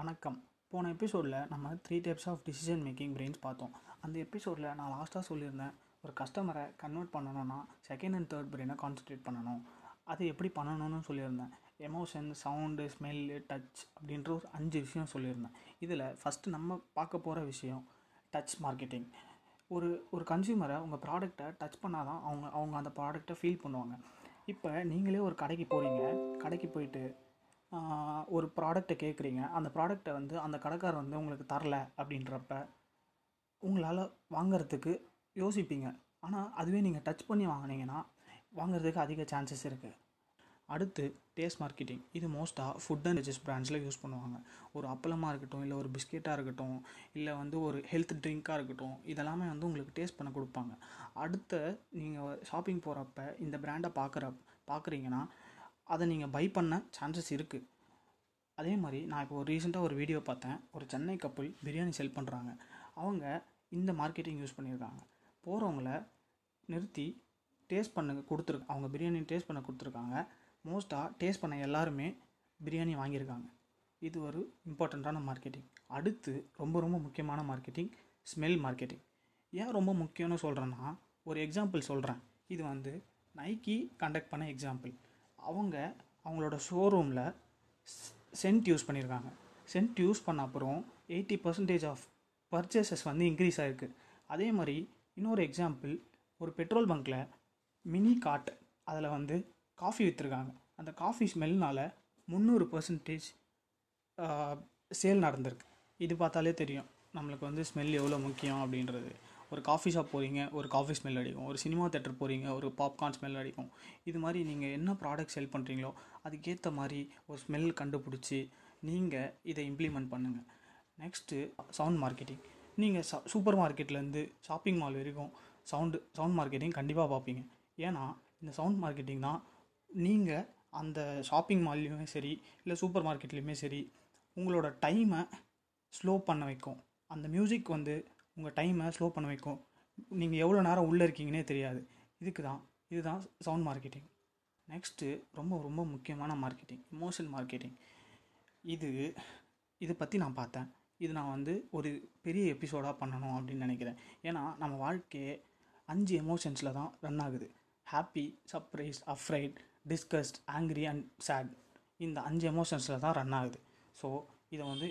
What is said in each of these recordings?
வணக்கம். போன எபிசோடில் நம்ம three types of decision making brains பார்த்தோம். அந்த எபிசோடில் நான் லாஸ்ட்டாக சொல்லியிருந்தேன் ஒரு கஸ்டமரை கன்வெர்ட் பண்ணணும்னா செகண்ட் அண்ட் தேர்ட் பிரெயினை கான்சன்ட்ரேட் பண்ணணும். அது எப்படி பண்ணணும்னு சொல்லியிருந்தேன். எமோஷன் சவுண்டு ஸ்மெல்லு டச் அப்படின்ற ஒரு அஞ்சு விஷயம் சொல்லியிருந்தேன். இதில் ஃபஸ்ட்டு நம்ம பார்க்க போகிற விஷயம் டச் மார்க்கெட்டிங் ஒரு ஒரு கன்சியூமரை உங்கள் ப்ராடக்டை டச் பண்ணால் தான் அவங்க அவங்க அந்த ப்ராடக்டை ஃபீல் பண்ணுவாங்க. இப்போ நீங்களே ஒரு கடைக்கு போகிறீங்க கடைக்கு போயிட்டு ஒரு ப்ராடக்ட்டை கேட்குறீங்க அந்த ப்ராடக்ட்டை வந்து அந்த கடைக்காரர் வந்து உங்களுக்கு தரல அப்படின்றப்ப உங்களால் வாங்குறதுக்கு யோசிப்பீங்க. ஆனால் அதுவே நீங்கள் டச் பண்ணி வாங்குனீங்கன்னா வாங்குறதுக்கு அதிக சான்சஸ் இருக்குது அடுத்து டேஸ்ட் மார்க்கெட்டிங் இது மோஸ்ட்டாக ஃபுட் அண்ட் வெஜஸ் பிராண்ட்ஸில் யூஸ் பண்ணுவாங்க. ஒரு அப்பளமாக இருக்கட்டும் இல்லை ஒரு பிஸ்கெட்டாக இருக்கட்டும் இல்லை வந்து ஒரு ஹெல்த் ட்ரிங்காக இருக்கட்டும் இதெல்லாமே வந்து உங்களுக்கு டேஸ்ட் பண்ண கொடுப்பாங்க. அடுத்த நீங்கள் ஷாப்பிங் போகிறப்ப இந்த பிராண்டை பார்க்குற பார்க்குறீங்கன்னா அதை நீங்கள் பை பண்ண சான்சஸ் இருக்குது அதே மாதிரி நான் இப்போ ஒரு ரீசெண்டாக ஒரு வீடியோ பார்த்தேன். ஒரு சென்னை கப்பல் பிரியாணி செல் பண்ணுறாங்க அவங்க இந்த மார்க்கெட்டிங் யூஸ் பண்ணியிருக்காங்க. போகிறவங்கள நிறுத்தி டேஸ்ட் பண்ண கொடுத்துருக்கு அவங்க பிரியாணி டேஸ்ட் பண்ண கொடுத்துருக்காங்க. மோஸ்ட்டாக டேஸ்ட் பண்ண எல்லாருமே பிரியாணி வாங்கியிருக்காங்க. இது ஒரு இம்பார்ட்டண்ட்டான மார்க்கெட்டிங் அடுத்து ரொம்ப ரொம்ப முக்கியமான மார்க்கெட்டிங் ஸ்மெல் மார்க்கெட்டிங் ஏன் ரொம்ப முக்கியம்னு சொல்கிறேன்னா ஒரு எக்ஸாம்பிள் சொல்கிறேன் இது வந்து நைக்கி கண்டக்ட் பண்ண எக்ஸாம்பிள் அவங்க அவங்களோட ஷோரூமில் சென்ட் யூஸ் பண்ணியிருக்காங்க சென்ட் யூஸ் பண்ண அப்புறம் எயிட்டி பர்சன்டேஜ் ஆஃப் பர்ச்சேசஸ் வந்து இன்க்ரீஸ் ஆகிருக்கு அதே மாதிரி இன்னொரு எக்ஸாம்பிள் ஒரு பெட்ரோல் பங்க்கில் மினி காட் அதில் வந்து காஃபி விற்றுருக்காங்க அந்த காஃபி ஸ்மெல்னால் முந்நூறு பர்சன்டேஜ் சேல் நடந்திருக்கு. இது பார்த்தாலே தெரியும். நம்மளுக்கு வந்து ஸ்மெல் எவ்வளோ முக்கியம் அப்படின்றது. ஒரு காஃபி ஷாப் போகிறீங்க ஒரு காஃபி ஸ்மெல் அடிக்கும் ஒரு சினிமா தேட்டர் போகிறீங்க ஒரு பாப்கார்ன் ஸ்மெல் அடிக்கும். இது மாதிரி நீங்கள் என்ன ப்ராடக்ட் செல் பண்ணுறீங்களோ அதுக்கேற்ற மாதிரி ஒரு ஸ்மெல் கண்டுபிடிச்சி நீங்கள் இதை இம்ப்ளிமெண்ட் பண்ணுங்கள் நெக்ஸ்ட்டு சவுண்ட் மார்க்கெட்டிங் நீங்கள் ச சூப்பர் மார்க்கெட்லேருந்து ஷாப்பிங் மால் வரைக்கும் சவுண்டு சவுண்ட் மார்க்கெட்டிங் கண்டிப்பாக பார்ப்பீங்க. ஏன்னா இந்த சவுண்ட் மார்க்கெட்டிங் தான் நீங்கள் அந்த ஷாப்பிங் மால்லையுமே சரி இல்லை சூப்பர் மார்க்கெட்லேயுமே சரி உங்களோட டைமை ஸ்லோ பண்ண வைக்கும். அந்த மியூசிக் வந்து உங்கள் டைமை ஸ்லோ பண்ண வைக்கும். நீங்கள் எவ்வளோ நேரம் உள்ளே இருக்கீங்கன்னே தெரியாது. இதுக்கு தான் இதுதான் சவுண்ட் மார்க்கெட்டிங் நெக்ஸ்ட்டு ரொம்ப ரொம்ப முக்கியமான மார்க்கெட்டிங் இமோஷன் மார்க்கெட்டிங் இது இதை பற்றி நான் பார்த்தேன். இது நான் வந்து ஒரு பெரிய எபிசோடாக பண்ணணும் அப்படின்னு நினைக்கிறேன். ஏன்னா நம்ம வாழ்க்கையே அஞ்சு எமோஷன்ஸில் தான் ரன் ஆகுது. Happy surprise afraid disgust angry and sad இந்த அஞ்சு எமோஷன்ஸில் தான் ரன் ஆகுது. ஸோ இதை வந்து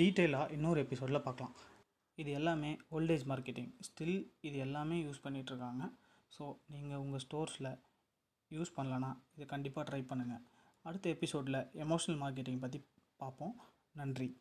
டீட்டெயிலாக இன்னொரு எபிசோடில் பார்க்கலாம். இது எல்லாமே ஓல்டேஜ் மார்க்கெட்டிங் ஸ்டில் இது எல்லாமே யூஸ் பண்ணிகிட்ருக்காங்க ஸோ நீங்கள் உங்கள் ஸ்டோர்ஸில் யூஸ் பண்ணலன்னா இதை கண்டிப்பாக ட்ரை பண்ணுங்கள் அடுத்த எபிசோடில் எமோஷனல் மார்க்கெட்டிங் பற்றி பார்ப்போம். நன்றி.